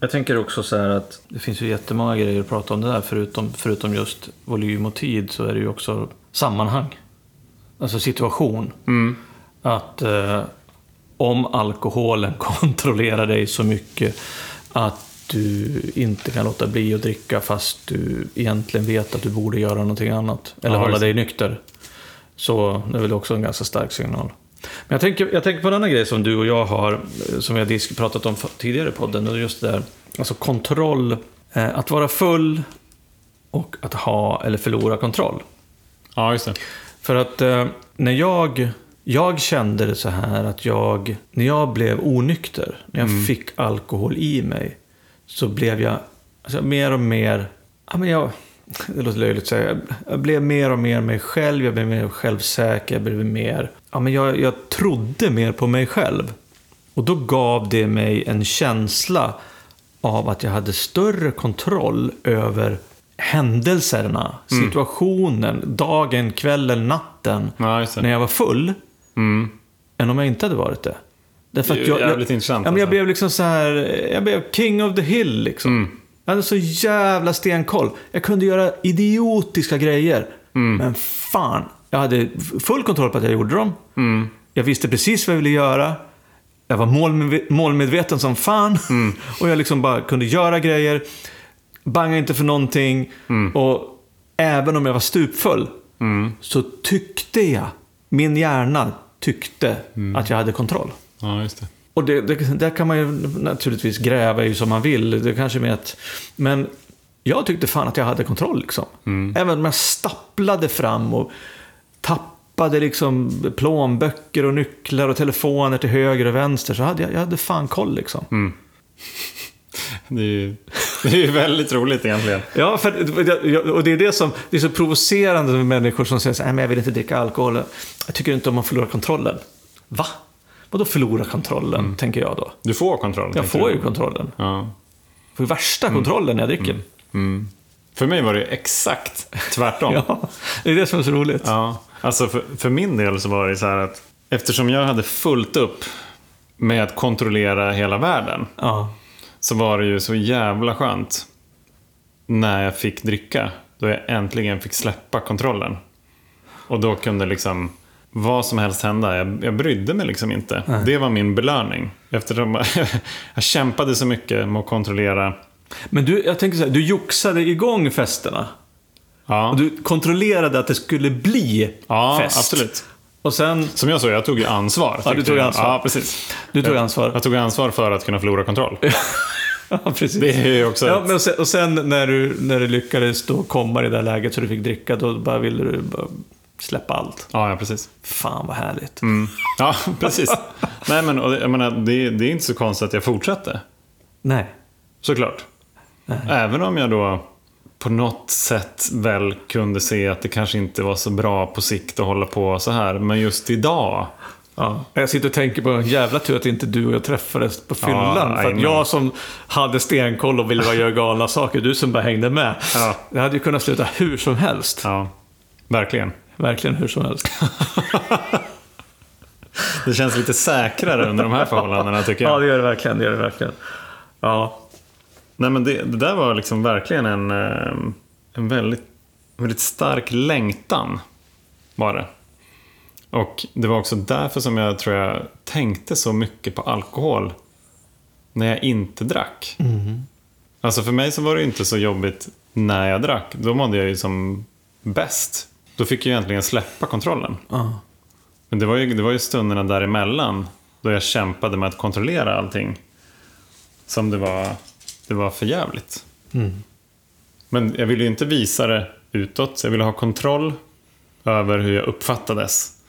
Jag tänker också så här att det finns ju jättemånga grejer att prata om det där. Förutom, förutom just volym och tid så är det ju också sammanhang. Alltså situation. Att eh, om alkoholen [laughs] kontrollerar dig så mycket att du inte kan låta bli att dricka fast du egentligen vet att du borde göra någonting annat. Eller Ja, hålla just dig nykter. Så det är väl också en ganska stark signal. Men jag tänker, jag tänker på en annan grej som du och jag har, eh, som vi har pratat om tidigare i podden. Och just det där, alltså kontroll. Eh, att vara full och att ha eller förlora kontroll. Ja, just det. För att eh, när jag, jag kände det så här att jag, när jag blev onykter, när jag fick alkohol i mig, så blev jag alltså, mer och mer, ja men jag, det låter löjligt att säga, jag blev mer och mer mig själv, jag blev mer självsäker, jag blev mer, ja men jag, jag trodde mer på mig själv. Och då gav det mig en känsla av att jag hade större kontroll över händelserna, situationen, dagen, kvällen, natten. Ja. När jag var full, Mm. än om jag inte hade varit det. Därför Det är jag, jävligt jag, intressant, Ja, men jag alltså. blev liksom så här, jag blev king of the hill liksom. Mm. Jag hade så jävla stenkoll. Jag kunde göra idiotiska grejer. Mm. Men fan, jag hade full kontroll på att jag gjorde dem. Mm. Jag visste precis vad jag ville göra. Jag var målmedve- målmedveten som fan. Mm. [laughs] Och jag liksom bara kunde göra grejer. Banga inte för någonting. Mm. Och även om jag var stupfull. Så tyckte jag, min hjärna tyckte Mm. att jag hade kontroll. Ja, just det. Och det, det, där kan man ju naturligtvis gräva i som man vill. Det kanske med att, men jag tyckte fan att jag hade kontroll liksom. Även om jag stapplade fram och tappade liksom plånböcker och nycklar och telefoner till höger och vänster så hade jag, jag hade fan koll liksom. Det är ju det är ju väldigt roligt egentligen. Ja, för, och det är det som det är så provocerande med människor som säger så här, "Nej, men jag vill inte dricka alkohol. Jag tycker inte om att förlora kontrollen. Va? Vadå förlora kontrollen, tänker jag då? Du får kontroll. Jag får ju kontrollen. Ja. Får värsta kontrollen när jag dricker. För mig var det exakt tvärtom. [laughs] Ja, det är det som är så roligt. Ja, alltså för, för min del så var det så här att eftersom jag hade fullt upp med att kontrollera hela världen Ja. så var det ju så jävla skönt när jag fick dricka. Då jag äntligen fick släppa kontrollen. Och då kunde liksom vad som helst hända. Jag, jag brydde mig liksom inte. Det var min belöning. Eftersom [laughs] jag kämpade så mycket med att kontrollera. Men du, jag tänker så här, du joxade igång festerna. Ja, Och du kontrollerade att det skulle bli ja fest. absolut. Och sen, Som jag sa, jag tog ju ansvar. Ja, du tog jag. ansvar. Ja, precis. du tog Jag- ansvar. Jag tog ansvar för att kunna förlora kontroll. [laughs] Ja, precis. Det är ju också... Ja, men och sen, och sen när, du, när du lyckades då komma i det där läget så du fick dricka, då bara ville du bara släppa allt. Ja, ja, precis. Fan vad härligt. Mm. Ja, [laughs] precis. Nej, men och, det- jag menar, det, det är inte så konstigt att jag fortsatte. Nej. Såklart. Även om jag då på något sätt väl kunde se att det kanske inte var så bra på sikt att hålla på så här. Men just idag Ja. Jag sitter och tänker på jävla tur att inte du och jag träffades på fyllan. för att jag som hade stenkoll och ville göra galna saker, du som bara hängde med. Ja. Det hade ju kunnat sluta hur som helst. Ja, verkligen. Verkligen hur som helst. [laughs] Det känns lite säkrare under de här förhållandena tycker jag. Ja, det gör det verkligen. Det gör det verkligen. Ja. Nej, men det, det där var liksom verkligen en, eh, en väldigt, väldigt stark längtan. Var det. Och det var också därför som jag tror jag tänkte så mycket på alkohol när jag inte drack. Alltså för mig så var det inte så jobbigt när jag drack. Då mådde jag ju som bäst. Då fick jag egentligen släppa kontrollen. ja. Men det var, ju, det var ju stunderna däremellan då jag kämpade med att kontrollera allting. Som det var, det var för jävligt. Men jag ville ju inte visa det utåt. Jag ville ha kontroll över hur jag uppfattades.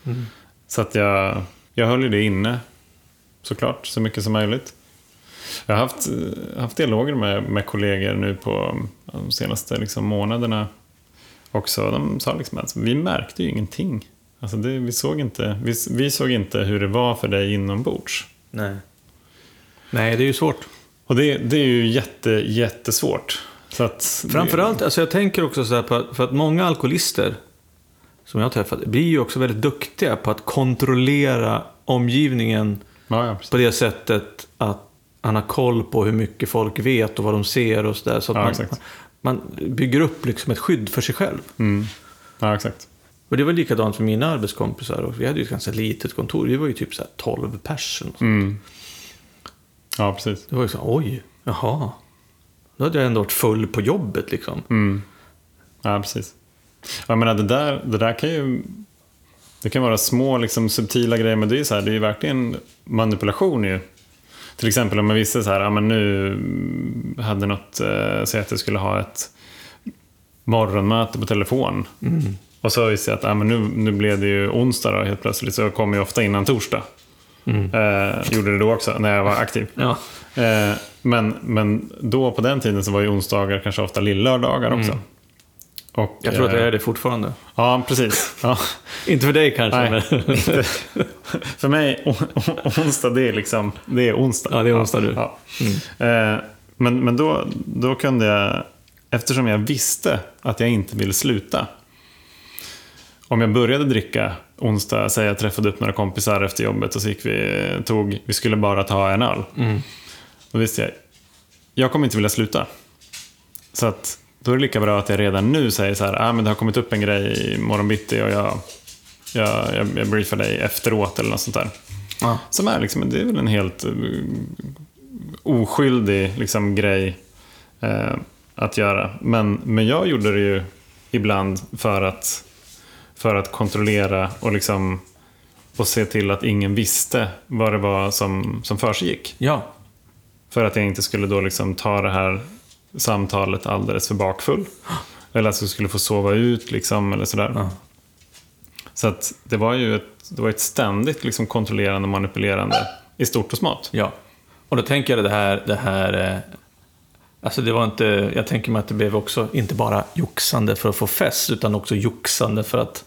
Så att jag, jag höll ju det inne, såklart, så mycket som möjligt. Jag har haft, haft dialoger med, med kollegor nu på de senaste liksom, månaderna också. De sa liksom att vi märkte ju ingenting. Alltså det, vi, såg inte, vi, vi såg inte hur det var för dig inombords. Nej. Nej, det är ju svårt. Och det, det är ju jätte, jättesvårt. Så att, Framförallt, alltså jag tänker också så här på att, för att många alkoholister som jag har träffat blir ju också väldigt duktiga på att kontrollera omgivningen Ja, ja, på det sättet att han har koll på hur mycket folk vet och vad de ser och sådär. Så att Ja, man. Man bygger upp liksom ett skydd för sig själv. Mm. Ja, exakt. Och det var likadant för mina arbetskompisar. Och vi hade ju ett ganska litet kontor. Vi var ju typ så här 12 personer. Mm. Ja, precis. Det var ju så oj, jaha. Då hade jag ändå varit full på jobbet liksom. Mm. Ja, precis. Jag menar, det där, det där kan ju... Det kan vara små, liksom, subtila grejer, men det är ju så här, det är ju verkligen manipulation ju. Till exempel om man visste så här, ja men nu hade något, eh, säg att jag skulle ha ett morgonmöte på telefon. Och så visste jag att ja, men nu, nu blev det ju onsdag då, helt plötsligt, så jag kommer ju ofta innan torsdag. Eh, gjorde det då också, när jag var aktiv. Ja. Eh, men, men då på den tiden så var ju onsdagar kanske ofta lillördagar också. Och, Jag tror att det eh, är det fortfarande. Ja, precis. Ja. [laughs] Inte för dig kanske, Nej, men... [laughs] För mig, onsdag det är liksom, det är onsdag. Ja, det är onsdag nu. Ja. Eh, Men, men då, då kunde jag, eftersom jag visste att jag inte ville sluta. Om jag började dricka onsdag, säg jag träffade upp några kompisar efter jobbet och så gick vi, tog, vi skulle bara ta en öl. Då visste jag, jag kommer inte vilja sluta. Så att då är det lika bra att jag redan nu säger så här, ah, men det har kommit upp en grej i morgonbitti och jag, jag, jag, jag briefar dig efteråt eller något sånt där. Ja. Som är liksom, det är väl en helt eh, oskyldig liksom, grej eh, att göra. Men, men jag gjorde det ju ibland för att, för att kontrollera och, liksom, och se till att ingen visste vad det var som, som försiggick. ja. För att jag inte skulle då liksom ta det här samtalet alldeles för bakfull. Eller att jag skulle få sova ut liksom, eller sådär. Ja. Så att det var ju ett, det var ett ständigt liksom kontrollerande och manipulerande i stort och smått. Ja. Och då tänker jag det här, det här... eh, Alltså det var inte... Jag tänker mig att det blev också inte bara joxande för att få fest, utan också joxande för att,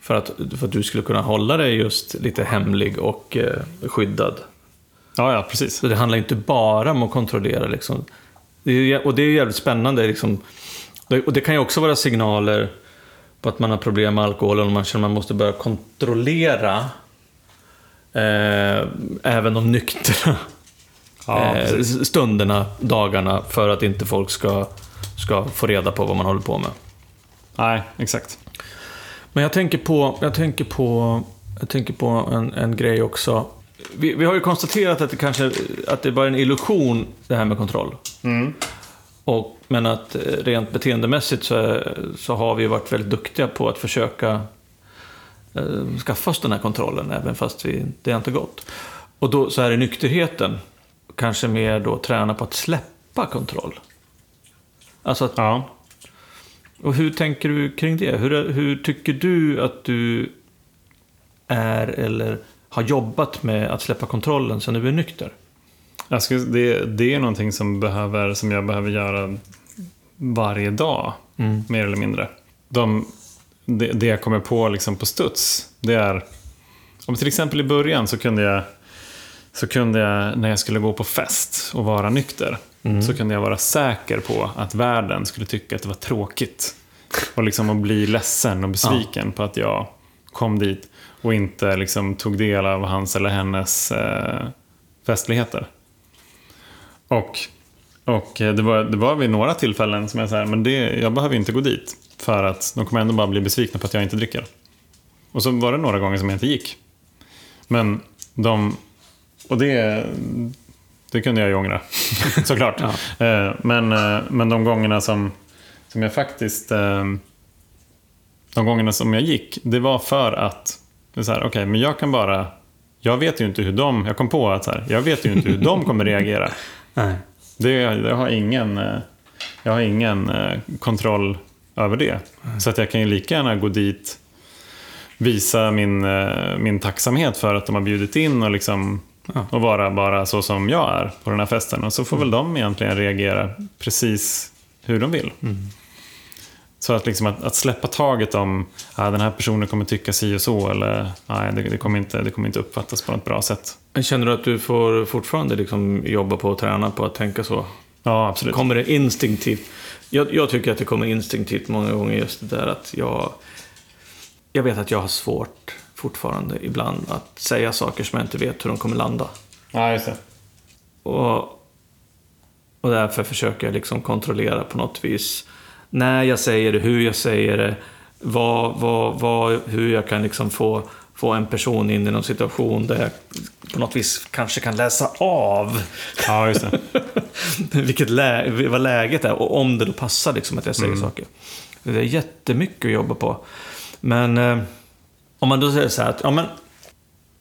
för att, för att du skulle kunna hålla dig just lite hemlig och eh, skyddad. Ja, ja, precis. Så det handlar inte bara om att kontrollera. Liksom. Det är, och det är jävligt spännande. Liksom. Och det kan ju också vara signaler på att man har problem med alkohol och man känner att man måste börja kontrollera eh, även de nyktra Ja, eh, stunderna, dagarna, för att inte folk ska, ska få reda på vad man håller på med. Nej, exakt. Men jag tänker på, jag tänker på, jag tänker på en, en grej också. Vi, vi har ju konstaterat att det kanske att det bara är en illusion, det här med kontroll. Och, men att eh, rent beteendemässigt så, så har vi varit väldigt duktiga på att försöka eh, skaffa oss den här kontrollen, även fast vi, det inte gått. Och då så är det nykterheten, kanske mer då träna på att släppa kontroll. Alltså att Ja. och hur tänker du kring det? Hur, hur tycker du att du är eller har jobbat med att släppa kontrollen sen du är nykter? Jag skulle, det, det är någonting som, behöver, som jag behöver göra varje dag, mer eller mindre. De, det, det jag kommer på liksom på studs, det är om till exempel i början så kunde jag, så kunde jag när jag skulle gå på fest och vara nykter, så kunde jag vara säker på att världen skulle tycka att det var tråkigt. Och liksom att bli ledsen och besviken på att jag kom dit och inte liksom tog del av hans eller hennes eh, festligheter. Och, och eh, det, var, det var vid några tillfällen som jag sa, men det, jag behöver inte gå dit. För att de kommer ändå bara bli besvikna på att jag inte dricker. Och så var det några gånger som jag inte gick. Men de... Och det, det kunde jag ju ångra, [laughs] såklart. Eh, Men, eh, men de gångerna som, som jag faktiskt... De gångerna som jag gick, det var för att... Det är så här, okej, men jag kan bara... Jag vet ju inte hur de... Jag kom på att så här, jag vet ju inte hur de kommer reagera. [laughs] Nej. Det, jag har ingen, eh, jag har ingen eh, kontroll över det. Så att jag kan ju lika gärna gå dit, visa min, eh, min tacksamhet för att de har bjudit in och, liksom, Ja. och vara bara så som jag är på den här festen. Och så får väl de egentligen reagera precis hur de vill. Så att, liksom att, att släppa taget om att den här personen kommer tycka si och så eller nej, det, det, kommer inte, det kommer inte uppfattas på något bra sätt. Men känner du att du får fortfarande liksom jobba på och träna på att tänka så? Ja, absolut. Kommer det instinktivt? Jag, jag tycker att det kommer instinktivt många gånger just det där att jag... Jag vet att jag har svårt fortfarande ibland att säga saker som jag inte vet hur de kommer landa. Ja, just det. Och, och därför försöker jag liksom kontrollera på något vis när jag säger det, hur jag säger det, vad, vad, vad, hur jag kan liksom få, få en person in i någon situation där jag på något vis kanske kan läsa av Ja, just det. [laughs] vilket lä vad läget är och om det då passar liksom att jag säger saker. Det är jättemycket att jobba på. Men eh, om man då säger så här att, ja men,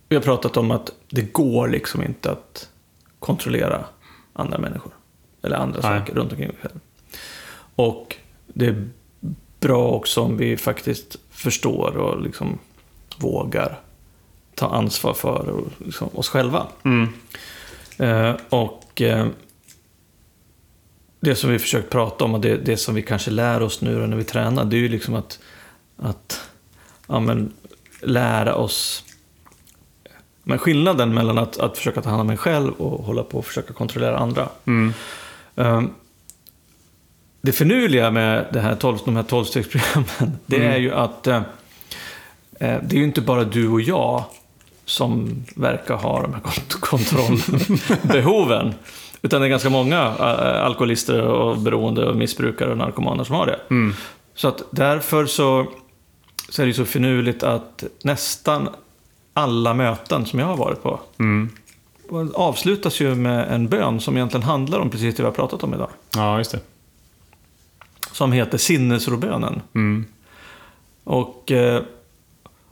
vi har pratat om att det går liksom inte att kontrollera andra människor. Eller andra Nej. saker runt omkring själv. Och det är bra också om vi faktiskt förstår och liksom vågar ta ansvar för och liksom oss själva. Mm. Eh, och eh, det som vi försökt prata om och det, det som vi kanske lär oss nu när vi tränar, det är ju liksom att, att ja, men, lära oss men skillnaden mellan att, att försöka ta hand om mig själv och hålla på och försöka kontrollera andra. Mm. Um, det finurliga med det här 12, de här tolvstegsprogrammen, det Mm. är ju att eh, eh, det är ju inte bara du och jag som verkar ha de här kont- kontrollbehoven. [laughs] Utan det är ganska många eh, alkoholister och beroende och missbrukare och narkomaner som har det. Mm. Så att därför så, så är det ju så finurligt att nästan alla möten som jag har varit på Mm. avslutas ju med en bön som egentligen handlar om precis det vi har pratat om idag. Ja, just det. Som heter sinnesrobönen. Mm. Och, eh,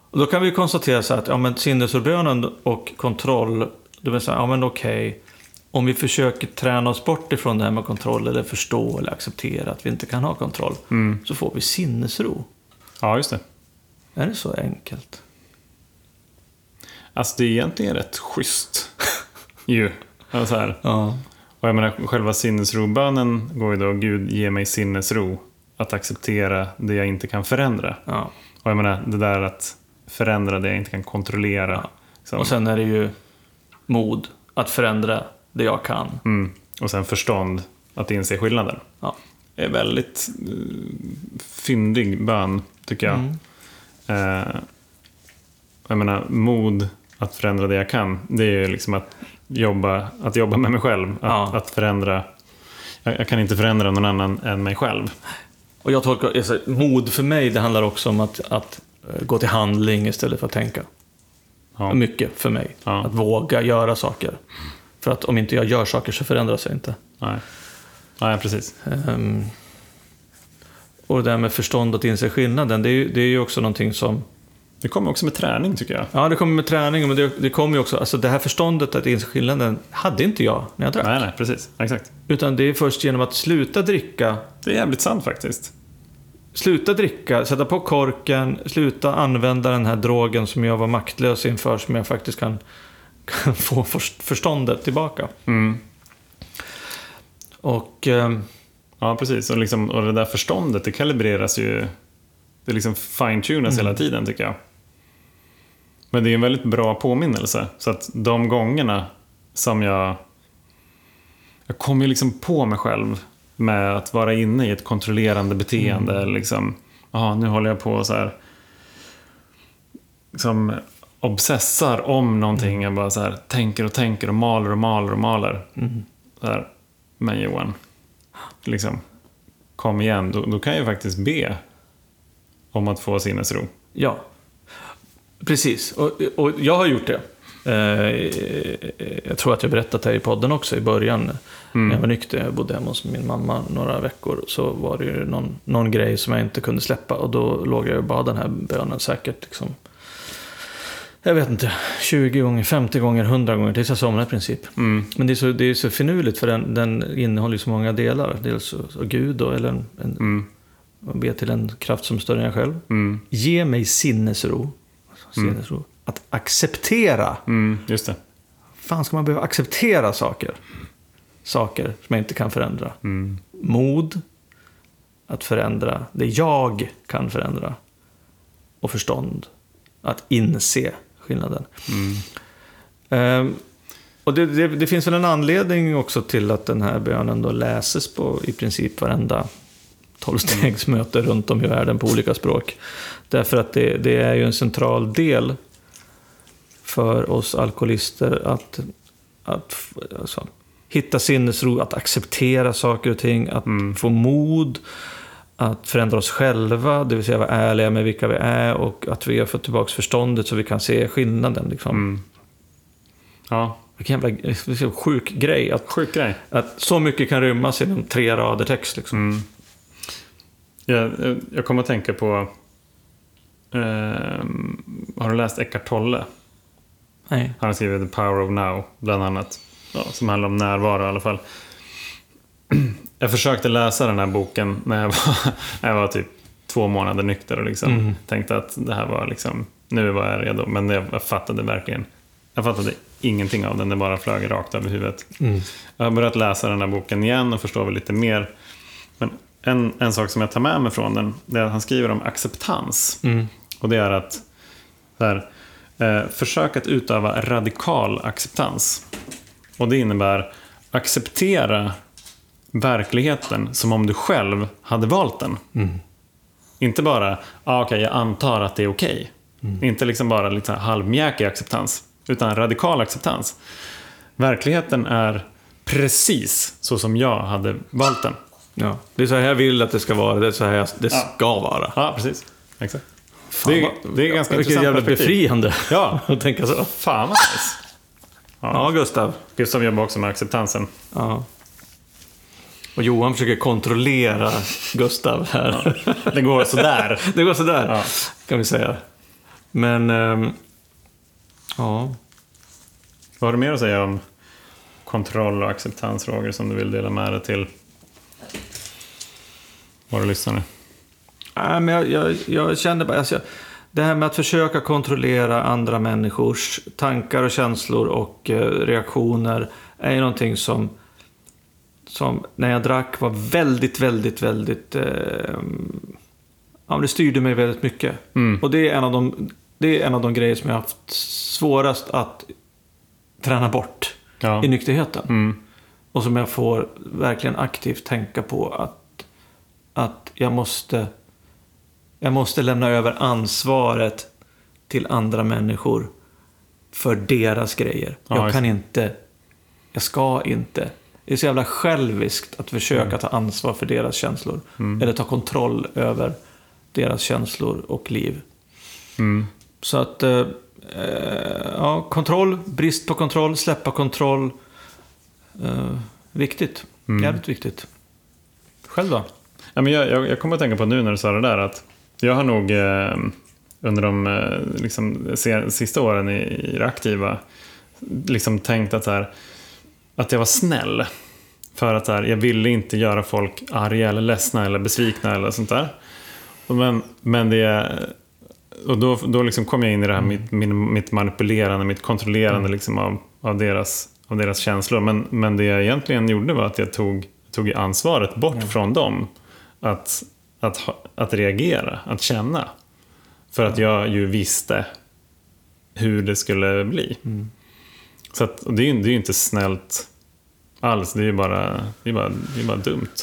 och då kan vi konstatera så att ja, men sinnesrobönen och kontroll, det vill säga, ja men okej, om vi försöker träna oss bort ifrån det här med kontroll eller förstå eller acceptera att vi inte kan ha kontroll, Mm. så får vi sinnesro. Ja, just det. Är det så enkelt? Alltså det är egentligen rätt schysst. [laughs] ju. Alltså så här. Ja. Och jag menar, själva sinnesrobönen går ju då, Gud ge mig sinnesro. Att acceptera det jag inte kan förändra. ja. Och jag menar, det där att förändra det jag inte kan kontrollera. Ja. Liksom. Och sen är det ju mod att förändra det jag kan. Mm. Och sen förstånd att inse skillnaden. Ja. Det är väldigt uh, fyndig bön, tycker jag. Mm. Eh, jag menar, mod att förändra det jag kan, det är ju liksom att jobba, att jobba med mig själv. Att, Ja. att förändra. Jag, jag kan inte förändra någon annan än mig själv. Och jag tolkar, alltså, mod för mig, det handlar också om att, att eh, gå till handling istället för att tänka. Ja. Mycket för mig. Ja. Att våga göra saker. För att om inte jag gör saker så förändras jag inte. Nej. Nej, precis. Ehm, och det där med förstånd att inse skillnaden, det är, ju, det är ju också någonting som... Det kommer också med träning, tycker jag. Ja, det kommer med träning, men det, det kommer ju också... Alltså det här förståndet att inse skillnaden hade inte jag när jag drack. Nej, nej, precis. Exakt. Utan det är först genom att sluta dricka Det är jävligt sant faktiskt. Sluta dricka, sätta på korken, sluta använda den här drogen som jag var maktlös inför, som jag faktiskt kan, [laughs] kan få först- förståndet tillbaka. Mm. Och ehm, Ja, precis. Och, liksom, och det där förståndet, det kalibreras ju. Det liksom fine-tunas hela tiden, tycker jag. Men det är en väldigt bra påminnelse. Så att de gångerna som jag... Jag kommer ju liksom på mig själv med att vara inne i ett kontrollerande beteende. Mm. Liksom, aha, nu håller jag på så här... Liksom obsessar om någonting. Jag bara så här, tänker och tänker och maler och maler och maler. Mm. Så här, men Johan, liksom, kom igen. Då, då kan jag ju faktiskt be om att få sinnesro. Ja, precis. Och, och jag har gjort det. Eh, jag tror att jag berättat det här i podden också i början. När jag var nykter, jag bodde hemma hos min mamma några veckor. Så var det ju någon, någon grej som jag inte kunde släppa. Och då låg jag och bad den här bönen säkert. Liksom, jag vet inte, 20 gånger, 50 gånger, 100 gånger tills jag somnade i princip. Mm. Men det är så, det är så finurligt för den, den innehåller ju så många delar. Dels Gud då, eller en, en, Mm. ber till en kraft som är större än jag själv. Mm. Ge mig sinnesro. Sinnesro. Att acceptera. Mm, just det. fan ska man behöva acceptera saker? Saker som jag inte kan förändra. Mm. Mod. Att förändra det jag kan förändra. Och förstånd. Att inse skillnaden. Ehm, och det, det, det finns väl en anledning också till att den här bönen då läses på i princip varenda tolvstegsmöte runt om i världen på olika språk. Därför att det, det är ju en central del för oss alkoholister att, att alltså, hitta sinnesro, att acceptera saker och ting, att få mod, att förändra oss själva, det vill säga vara ärliga med vilka vi är och att vi har fått tillbaka förståndet så vi kan se skillnaden. Liksom. Mm. Ja, Vilken jävla sjuk grej. Att, sjuk grej. att så mycket kan rymmas inom tre rader text. Liksom. Mm. Jag, jag- jag kommer att tänka på... ehm, har du läst Eckart Tolle? Nej. Han har skrivit The Power of Now, bland annat. Ja, som handlar om närvaro i alla fall. [clears throat] Jag försökte läsa den här boken när jag [laughs] var, när jag var typ två månader nykter och liksom tänkte att det här var liksom, nu var jag redo. Men jag, jag fattade verkligen, jag fattade ingenting av den, det bara flög rakt över huvudet. Jag har börjat läsa den här boken igen och förstår väl lite mer. En, en sak som jag tar med mig från den, det är att han skriver om acceptans. Och det är att här, eh, försök att utöva radikal acceptans. Och det innebär acceptera verkligheten som om du själv hade valt den. Inte bara, ah, okej, jag antar att det är okej. Inte liksom bara lite halvmjäkig acceptans, utan radikal acceptans. Verkligheten är precis så som jag hade valt den. Ja. Det är så här jag vill att det ska vara, det är så här det ska vara. Ja, precis. Exakt. Fan, det, är- det är ganska Vilket jävla perspektiv. befriande [laughs] Ja. [laughs] att tänka så. Fan vad nice. Ja, Gustav. Gustav jobbar också med acceptansen. Ja. Och Johan försöker kontrollera Gustav här. Det går sådär. [laughs] Det går sådär, Ja. kan vi säga. Men, ehm, ja. Vad har du mer att säga om kontroll och acceptansfrågor som du vill dela med dig till våra lyssnare? Nej, men jag, jag, jag kände bara, alltså, det här med att försöka kontrollera andra människors tankar och känslor och eh, reaktioner är ju någonting som, som när jag drack var väldigt, väldigt, väldigt... Eh, ja, det styrde mig väldigt mycket. Och det är, en av de, det är en av de grejer som jag har haft svårast att träna bort Ja. i nykterheten. Mm. Och som jag får verkligen aktivt tänka på att, att jag måste jag måste lämna över ansvaret till andra människor för deras grejer. Ja, jag kan det. inte, jag ska inte. Det är så jävla själviskt att försöka Mm. ta ansvar för deras känslor. Eller ta kontroll över deras känslor och liv. Mm. Så att, eh, eh, ja, kontroll, brist på kontroll, släppa kontroll. Eh, viktigt. Mm. Jävligt viktigt. Själv då? Ja, men jag, jag, jag kommer att tänka på nu när du sa det där att jag har nog eh, under de eh, liksom, se, sista åren i, i det aktiva liksom tänkt att, här, att jag var snäll. För att här, jag ville inte göra folk arga eller ledsna eller besvikna eller sånt där. Men, men det... Och då, då liksom kom jag in i det här mitt, min, mitt manipulerande, mitt kontrollerande liksom av, av, deras, av deras känslor. Men, men det jag egentligen gjorde var att jag tog, tog ansvaret bort från dem. Att, att, att reagera, att känna. För att jag ju visste hur det skulle bli. Så att, det är ju det är inte snällt alls. Det är ju bara, det är bara, det är bara dumt.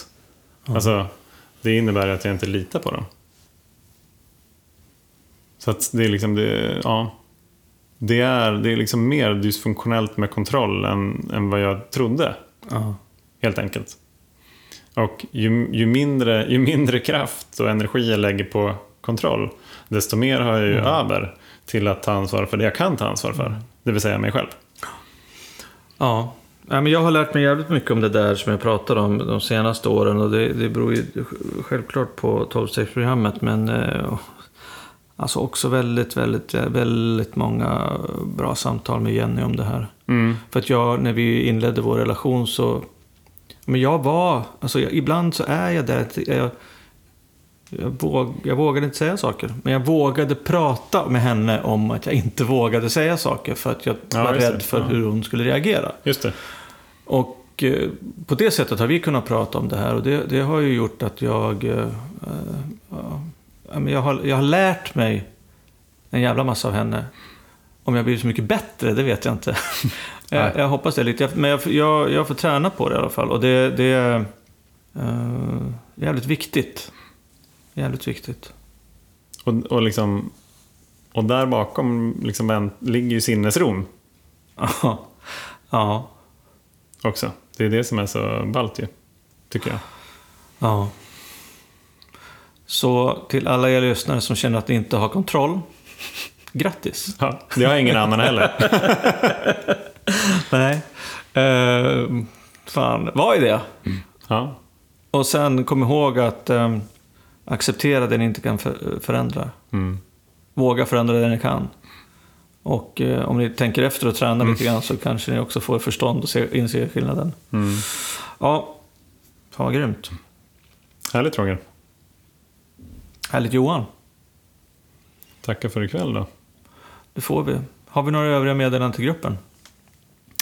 Alltså, det innebär att jag inte litar på dem. Så att det är liksom, det, ja. Det är, det är liksom mer dysfunktionellt med kontroll än, än vad jag trodde. Ja. Helt enkelt. Och ju, ju, mindre, ju mindre kraft och energi jag lägger på kontroll, desto mer har jag ju över till att ta ansvar för det jag kan ta ansvar för. Det vill säga mig själv. Ja. Ja, men jag har lärt mig jävligt mycket om det där som jag pratade om de senaste åren. Och det, det beror ju självklart på 12-stegsprogrammet. Men eh, alltså också väldigt, väldigt, väldigt många bra samtal med Jenny om det här. Mm. För att jag, när vi inledde vår relation så... Men jag var... Alltså jag, ibland så är jag där. Jag, jag, våg, jag vågade inte säga saker. Men jag vågade prata med henne om att jag inte vågade säga saker. För att jag Ja, var rädd för Ja. hur hon skulle reagera. Just det. Och eh, på det sättet har vi kunnat prata om det här. Och det, det har ju gjort att jag... eh, eh, jag, har, jag har lärt mig en jävla massa av henne. Om jag blir så mycket bättre, det vet jag inte. Jag, jag hoppas det lite. Men jag, jag, jag får träna på det i alla fall. Och det, det är eh, jävligt viktigt. Jävligt viktigt. Och, och, liksom, och där bakom liksom, en- ligger ju sinnesron Ja. ja. också. Det är det som är så ballt ju. Tycker jag. Ja. Så till alla er lyssnare som känner att ni inte har kontroll. Grattis! Ja, det har ingen annan heller. [laughs] [laughs] Nej. Eh, fan, vad är det? Ja, Och sen kom ihåg att eh, acceptera det ni inte kan för, förändra. mm. Våga förändra det ni kan. Och eh, om ni tänker efter och tränar lite grann så kanske ni också får förstånd och se, inse skillnaden. Mm. Ja, fan vad grymt. Härligt Roger. Härligt Johan. Tackar för ikväll då. Det får vi. Har vi några övriga meddelanden till gruppen?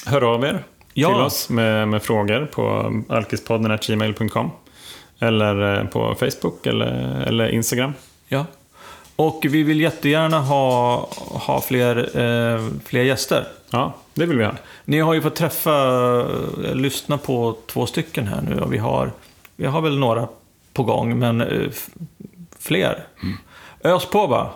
Hör av er Ja. till oss med, med frågor på alkispodden.gmail.com Eller eh, på Facebook eller, eller Instagram. Ja. Och vi vill jättegärna ha, ha fler, eh, fler gäster. Ja, det vill vi ha. Ni har ju fått träffa, eh, lyssna på två stycken här nu och vi har, vi har väl några på gång, men eh, fler. Ös på bara.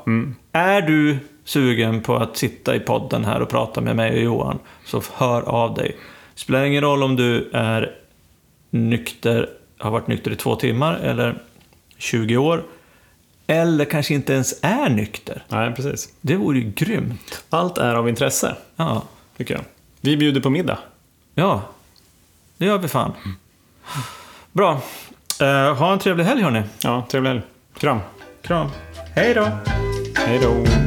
Är du sugen på att sitta i podden här och prata med mig och Johan, så hör av dig. Spelar ingen roll om du är nykter, har varit nykter i två timmar eller 20 år, eller kanske inte ens är nykter. Nej, precis. Det vore ju grymt. Allt är av intresse, Ja, tycker jag. Vi bjuder på middag. ja det gör vi fan. Bra. Eh, ha en trevlig helg hörni. Ja, trevlig helg. Kram. Kram. Hej då. Hej då.